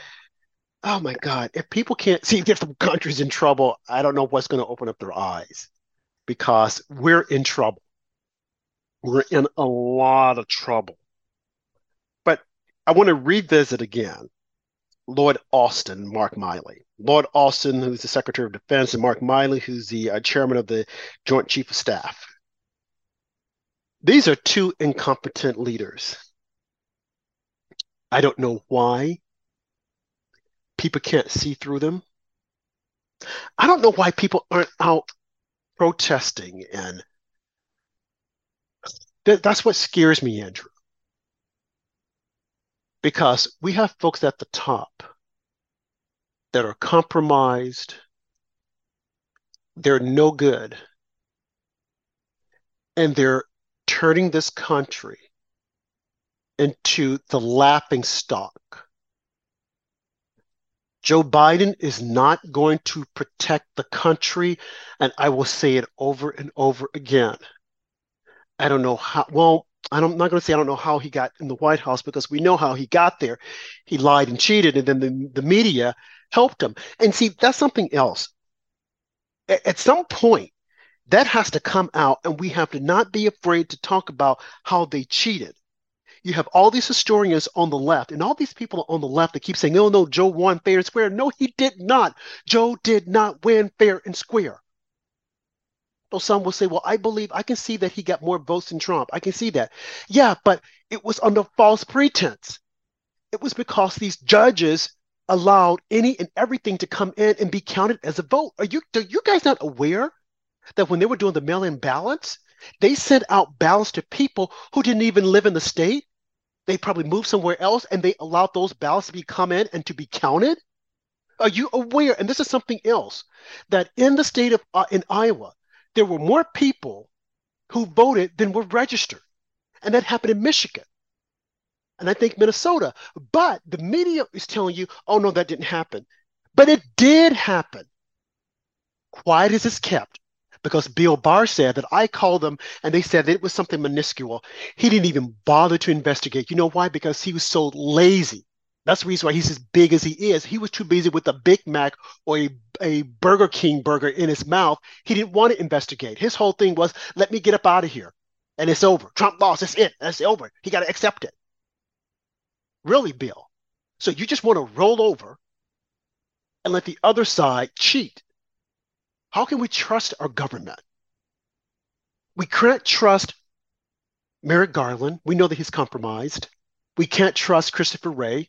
oh my God, if people can't see if the country's in trouble, I don't know what's going to open up their eyes because we're in trouble. We're in a lot of trouble. But I want to revisit again Lloyd Austin, Mark Milley. Lloyd Austin, who's the Secretary of Defense, and Mark Milley, who's the uh, chairman of the Joint Chief of Staff. These are two incompetent leaders. I don't know why people can't see through them. I don't know why people aren't out protesting and th- that's what scares me, Andrew. Because we have folks at the top that are compromised, they're no good, and they're turning this country into the laughing stock. Joe Biden is not going to protect the country, and I will say it over and over again. I don't know how, well, I'm not going to say I don't know how he got in the White House because we know how he got there. He lied and cheated, and then the, the media helped him. And see, that's something else. At, at some point, that has to come out, and we have to not be afraid to talk about how they cheated. You have all these historians on the left, and all these people on the left that keep saying, oh, no, Joe won fair and square. No, he did not. Joe did not win fair and square. So some will say, well, I believe I can see that he got more votes than Trump. I can see that. Yeah, but it was under false pretense. It was because these judges allowed any and everything to come in and be counted as a vote. Are you, are you guys not aware that when they were doing the mail in ballots, they sent out ballots to people who didn't even live in the state. They probably moved somewhere else and they allowed those ballots to be come in and to be counted. Are you aware? And this is something else that in the state of uh, in Iowa, there were more people who voted than were registered, and that happened in Michigan, and I think Minnesota. But the media is telling you, "Oh no, that didn't happen," but it did happen. Quiet as it's kept because Bill Barr said that I called them and they said it was something minuscule. He didn't even bother to investigate. You know why? Because he was so lazy. That's the reason why he's as big as he is. He was too busy with a Big Mac or a, a Burger King burger in his mouth. He didn't want to investigate. His whole thing was, let me get up out of here. And it's over. Trump lost. That's it. That's over. He got to accept it. Really, Bill. So you just want to roll over and let the other side cheat how can we trust our government? We can't trust Merrick Garland. We know that he's compromised. We can't trust Christopher Wray.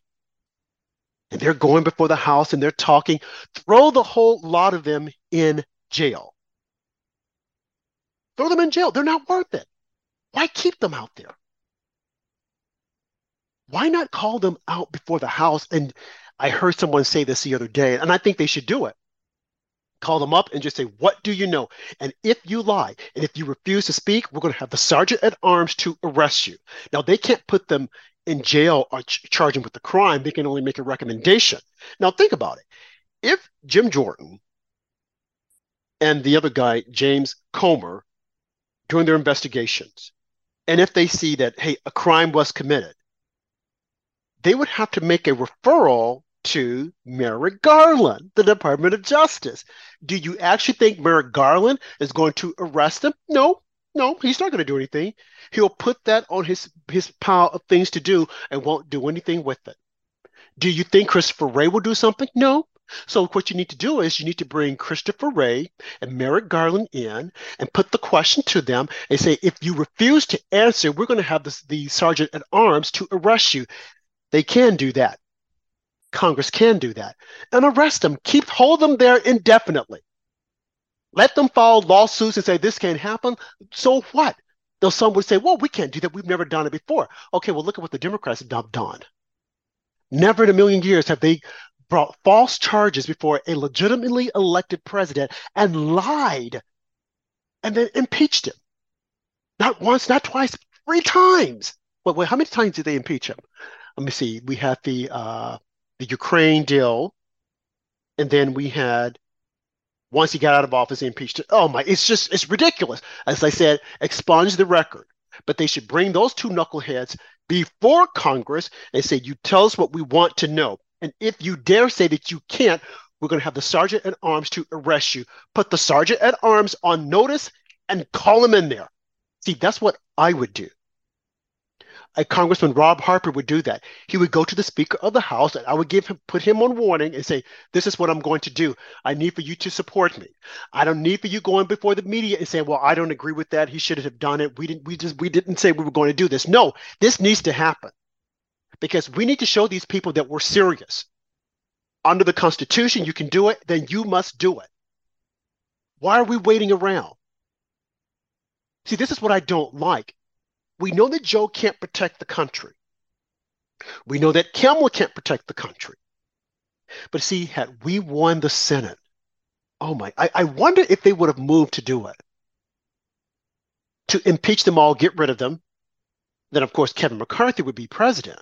And they're going before the House and they're talking. Throw the whole lot of them in jail. Throw them in jail. They're not worth it. Why keep them out there? Why not call them out before the House? And I heard someone say this the other day, and I think they should do it call them up and just say, What do you know? And if you lie and if you refuse to speak, we're going to have the sergeant at arms to arrest you. Now, they can't put them in jail or ch- charge them with the crime. They can only make a recommendation. Now, think about it. If Jim Jordan and the other guy, James Comer, doing their investigations, and if they see that, hey, a crime was committed, they would have to make a referral to Merrick Garland, the Department of Justice. Do you actually think Merrick Garland is going to arrest him? No, no, he's not going to do anything. He'll put that on his his pile of things to do and won't do anything with it. Do you think Christopher Wray will do something? No. So what you need to do is you need to bring Christopher Wray and Merrick Garland in and put the question to them and say, if you refuse to answer, we're going to have this, the sergeant at arms to arrest you. They can do that. Congress can do that and arrest them, keep hold them there indefinitely. Let them file lawsuits and say this can't happen. So what? Though some would say, well, we can't do that. We've never done it before. Okay, well, look at what the Democrats have done. Never in a million years have they brought false charges before a legitimately elected president and lied and then impeached him. Not once, not twice, three times. Wait, wait, how many times did they impeach him? Let me see. We had the uh, the Ukraine deal, and then we had once he got out of office, he impeached. Oh my! It's just it's ridiculous. As I said, expunge the record. But they should bring those two knuckleheads before Congress and say, "You tell us what we want to know." And if you dare say that you can't, we're going to have the sergeant at arms to arrest you. Put the sergeant at arms on notice and call him in there. See, that's what I would do. Congressman Rob Harper would do that. He would go to the Speaker of the House and I would give him put him on warning and say, This is what I'm going to do. I need for you to support me. I don't need for you going before the media and saying, Well, I don't agree with that. He should have done it. We didn't we just we didn't say we were going to do this. No, this needs to happen. Because we need to show these people that we're serious. Under the Constitution, you can do it, then you must do it. Why are we waiting around? See, this is what I don't like. We know that Joe can't protect the country. We know that Kamala can't protect the country. But see, had we won the Senate, oh my, I, I wonder if they would have moved to do it. To impeach them all, get rid of them. Then, of course, Kevin McCarthy would be president.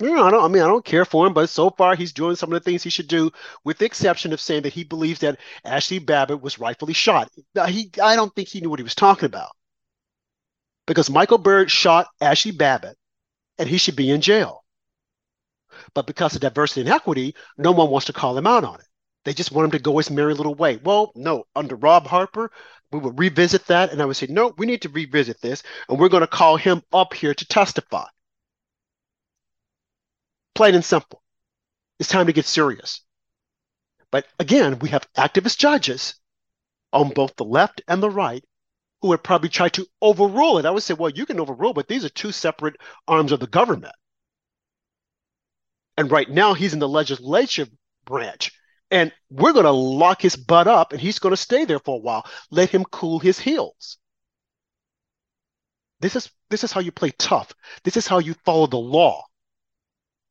You know, I don't. I mean, I don't care for him, but so far he's doing some of the things he should do, with the exception of saying that he believes that Ashley Babbitt was rightfully shot. He, I don't think he knew what he was talking about, because Michael Byrd shot Ashley Babbitt, and he should be in jail. But because of diversity and equity, no one wants to call him out on it. They just want him to go his merry little way. Well, no, under Rob Harper, we would revisit that, and I would say, no, we need to revisit this, and we're going to call him up here to testify. Plain and simple. It's time to get serious. But again, we have activist judges on both the left and the right who would probably try to overrule it. I would say, well, you can overrule, but these are two separate arms of the government. And right now, he's in the legislative branch. And we're going to lock his butt up and he's going to stay there for a while. Let him cool his heels. This is, this is how you play tough. This is how you follow the law.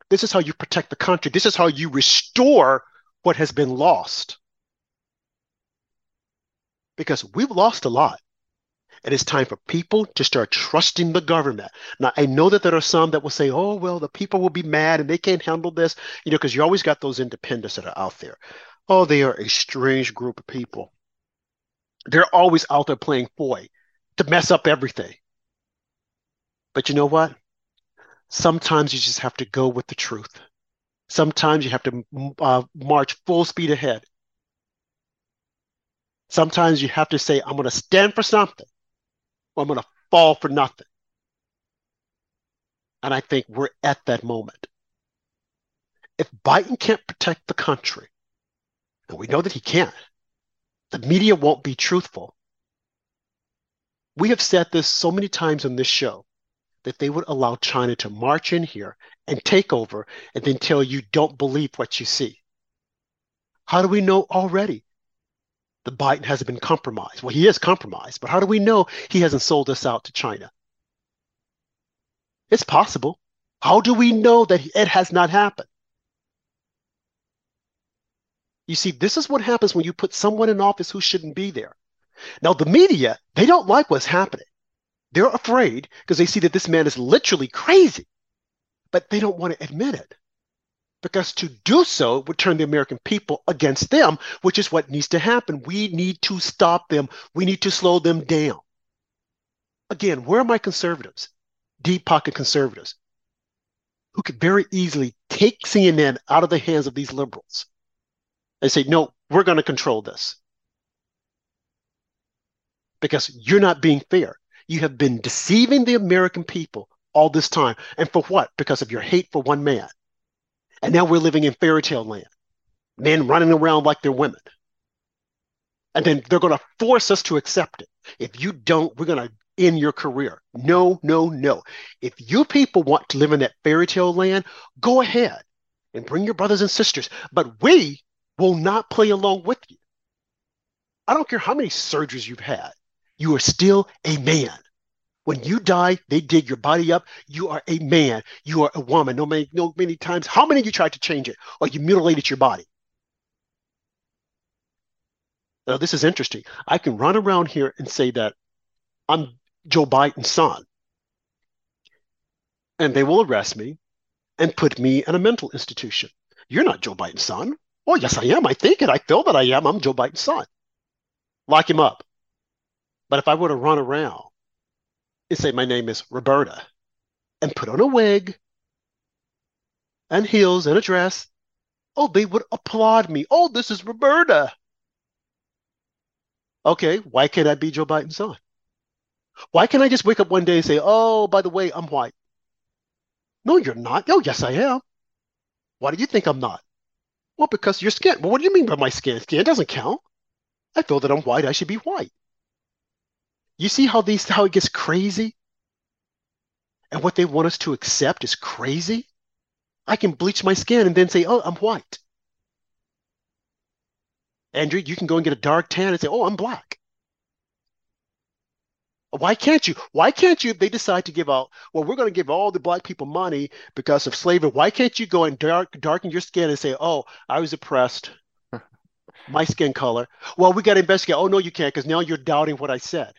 This is how you protect the country. This is how you restore what has been lost. Because we've lost a lot. And it's time for people to start trusting the government. Now, I know that there are some that will say, oh, well, the people will be mad and they can't handle this, you know, because you always got those independents that are out there. Oh, they are a strange group of people. They're always out there playing boy to mess up everything. But you know what? Sometimes you just have to go with the truth. Sometimes you have to uh, march full speed ahead. Sometimes you have to say, I'm going to stand for something I'm going to fall for nothing. And I think we're at that moment. If Biden can't protect the country, and we know that he can't, the media won't be truthful. We have said this so many times on this show that they would allow China to march in here and take over and then tell you don't believe what you see. How do we know already the Biden hasn't been compromised? Well, he is compromised, but how do we know he hasn't sold us out to China? It's possible. How do we know that it has not happened? You see, this is what happens when you put someone in office who shouldn't be there. Now, the media, they don't like what's happening. They're afraid because they see that this man is literally crazy, but they don't want to admit it. Because to do so would turn the American people against them, which is what needs to happen. We need to stop them. We need to slow them down. Again, where are my conservatives? Deep pocket conservatives who could very easily take CNN out of the hands of these liberals and say, no, we're going to control this. Because you're not being fair. You have been deceiving the American people all this time. And for what? Because of your hate for one man. And now we're living in fairy tale land. Men running around like they're women. And then they're going to force us to accept it. If you don't, we're going to end your career. No, no, no. If you people want to live in that fairy tale land, go ahead and bring your brothers and sisters. But we will not play along with you. I don't care how many surgeries you've had. You are still a man. When you die, they dig your body up. You are a man. You are a woman. No many, no many times. How many you tried to change it or you mutilated your body? Now, this is interesting. I can run around here and say that I'm Joe Biden's son, and they will arrest me and put me in a mental institution. You're not Joe Biden's son. Oh, yes, I am. I think it. I feel that I am. I'm Joe Biden's son. Lock him up. But if I were to run around and say my name is Roberta and put on a wig and heels and a dress, oh, they would applaud me. Oh, this is Roberta. Okay, why can't I be Joe Biden's son? Why can't I just wake up one day and say, oh, by the way, I'm white? No, you're not. Oh, yes, I am. Why do you think I'm not? Well, because your skin. Well, what do you mean by my skin? Skin doesn't count. I feel that I'm white. I should be white. You see how these how it gets crazy? And what they want us to accept is crazy? I can bleach my skin and then say, oh, I'm white. Andrew, you can go and get a dark tan and say, oh, I'm black. Why can't you? Why can't you, if they decide to give out, well, we're going to give all the black people money because of slavery, why can't you go and dark, darken your skin and say, oh, I was oppressed, my skin color? Well, we got to investigate. Oh, no, you can't because now you're doubting what I said.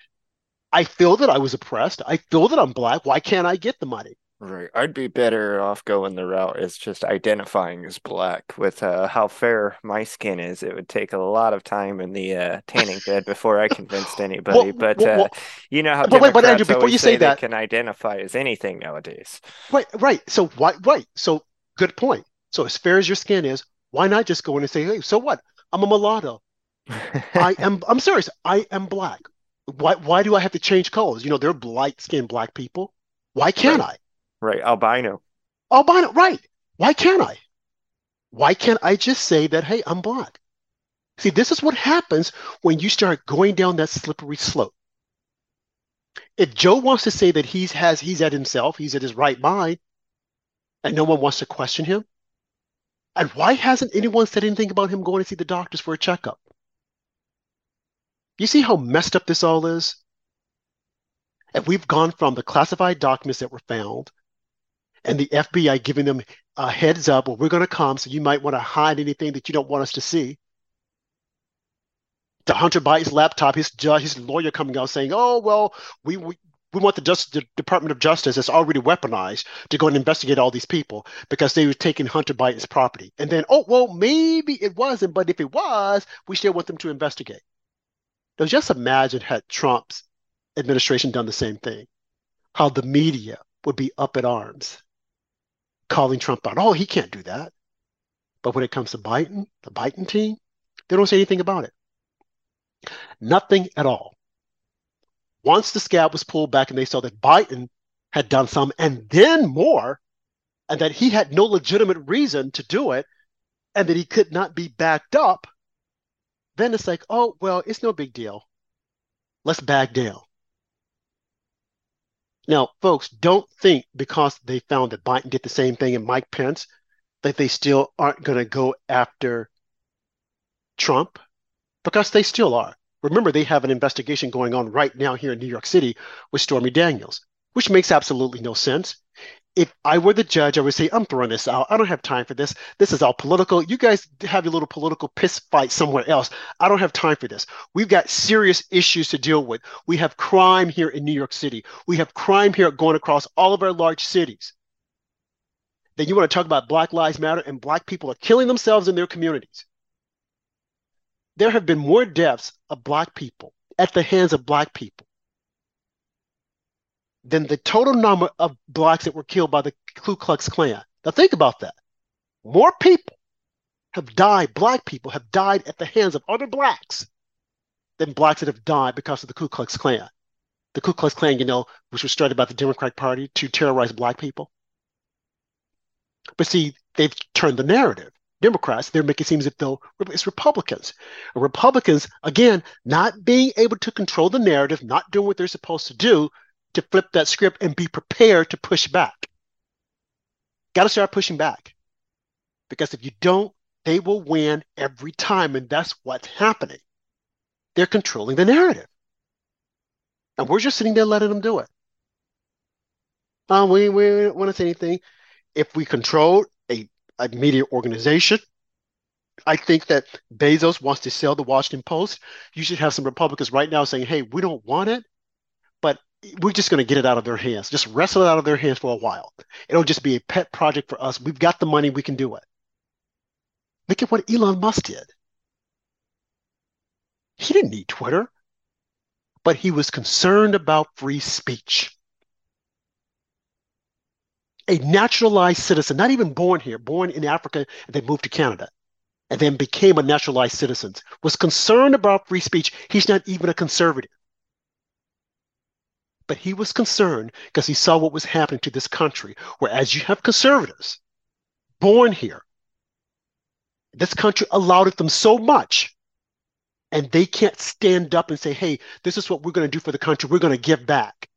I feel that I was oppressed. I feel that I'm black. Why can't I get the money? Right. I'd be better off going the route as just identifying as black with uh, how fair my skin is. It would take a lot of time in the uh, tanning bed before I convinced anybody. well, but well, well, uh, you know how but, Democrats but Andrew, before you say, say that, can identify as anything nowadays. Right, right. So why right. So good point. So as fair as your skin is, why not just go in and say, hey, so what? I'm a mulatto. I am I'm serious. I am black. Why why do I have to change colors? You know, they're light skinned black people. Why can't right. I? Right, albino. Albino, right. Why can't I? Why can't I just say that, hey, I'm black? See, this is what happens when you start going down that slippery slope. If Joe wants to say that he's has he's at himself, he's at his right mind, and no one wants to question him, and why hasn't anyone said anything about him going to see the doctors for a checkup? You see how messed up this all is? And we've gone from the classified documents that were found and the FBI giving them a heads up, well, we're going to come, so you might want to hide anything that you don't want us to see. The Hunter Biden's laptop, his judge, his lawyer coming out saying, "Oh well, we we, we want the, Just, the Department of Justice that's already weaponized to go and investigate all these people because they were taking Hunter Biden's property." And then, oh well, maybe it wasn't, but if it was, we still want them to investigate. Now, just imagine had Trump's administration done the same thing, how the media would be up at arms calling Trump out. Oh, he can't do that. But when it comes to Biden, the Biden team, they don't say anything about it. Nothing at all. Once the scab was pulled back and they saw that Biden had done some and then more, and that he had no legitimate reason to do it, and that he could not be backed up, then it's like, oh, well, it's no big deal. Let's back down. Now, folks, don't think because they found that Biden did the same thing and Mike Pence that they still aren't going to go after Trump because they still are. Remember, they have an investigation going on right now here in New York City with Stormy Daniels, which makes absolutely no sense if I were the judge, I would say, I'm throwing this out. I don't have time for this. This is all political. You guys have your little political piss fight somewhere else. I don't have time for this. We've got serious issues to deal with. We have crime here in New York City. We have crime here going across all of our large cities. Then you want to talk about Black Lives Matter and Black people are killing themselves in their communities. There have been more deaths of Black people at the hands of Black people than the total number of blacks that were killed by the Ku Klux Klan. Now think about that. More people have died, black people have died at the hands of other blacks than blacks that have died because of the Ku Klux Klan. The Ku Klux Klan, you know, which was started by the Democratic Party to terrorize black people. But see, they've turned the narrative. Democrats, they're making it seem as if though it's Republicans. Republicans, again, not being able to control the narrative, not doing what they're supposed to do, to flip that script and be prepared to push back. Got to start pushing back. Because if you don't, they will win every time. And that's what's happening. They're controlling the narrative. And we're just sitting there letting them do it. Uh, we, we don't want to say anything. If we control a, a media organization, I think that Bezos wants to sell the Washington Post. You should have some Republicans right now saying, hey, we don't want it, but we're just going to get it out of their hands. Just wrestle it out of their hands for a while. It'll just be a pet project for us. We've got the money, we can do it. Look at what Elon Musk did. He didn't need Twitter, but he was concerned about free speech. A naturalized citizen, not even born here, born in Africa, and then moved to Canada, and then became a naturalized citizen, was concerned about free speech. He's not even a conservative. But he was concerned because he saw what was happening to this country, whereas you have conservatives born here, this country allowed them so much and they can't stand up and say, hey, this is what we're going to do for the country. We're going to give back.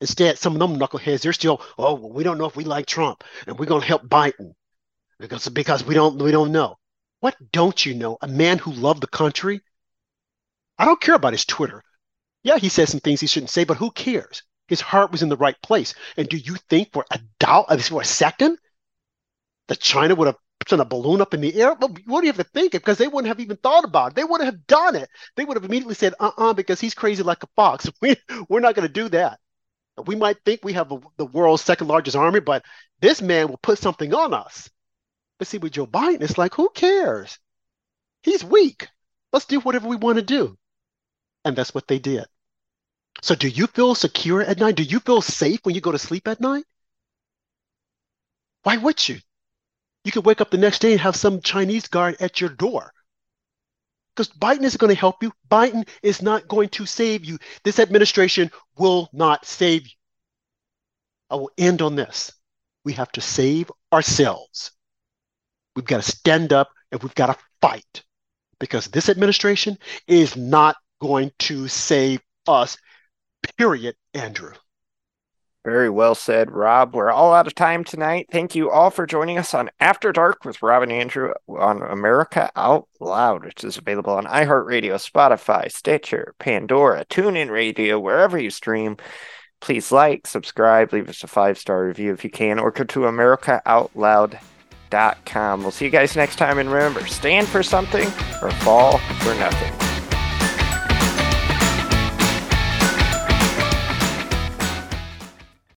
Instead, some of them knuckleheads, they're still, oh, well, we don't know if we like Trump and we're going to help Biden because, because we don't we don't know. What don't you know? A man who loved the country. I don't care about his Twitter. Yeah, he says some things he shouldn't say, but who cares? His heart was in the right place. And do you think for a doubt, uh, for a second, that China would have sent a balloon up in the air? Well, what do you have to think? Of? Because they wouldn't have even thought about it. They wouldn't have done it. They would have immediately said, uh-uh, because he's crazy like a fox. We, we're not going to do that. We might think we have a, the world's second largest army, but this man will put something on us. But see, with Joe Biden, it's like, who cares? He's weak. Let's do whatever we want to do. And that's what they did. So, do you feel secure at night? Do you feel safe when you go to sleep at night? Why would you? You could wake up the next day and have some Chinese guard at your door. Because Biden isn't going to help you. Biden is not going to save you. This administration will not save you. I will end on this. We have to save ourselves. We've got to stand up and we've got to fight because this administration is not going to save us, period, Andrew. Very well said, Rob. We're all out of time tonight. Thank you all for joining us on After Dark with Rob and Andrew on America Out Loud, which is available on iHeartRadio, Spotify, Stitcher, Pandora, TuneIn Radio, wherever you stream. Please like, subscribe, leave us a five star review if you can, or go to AmericaOutloud.com. We'll see you guys next time, and remember stand for something or fall for nothing.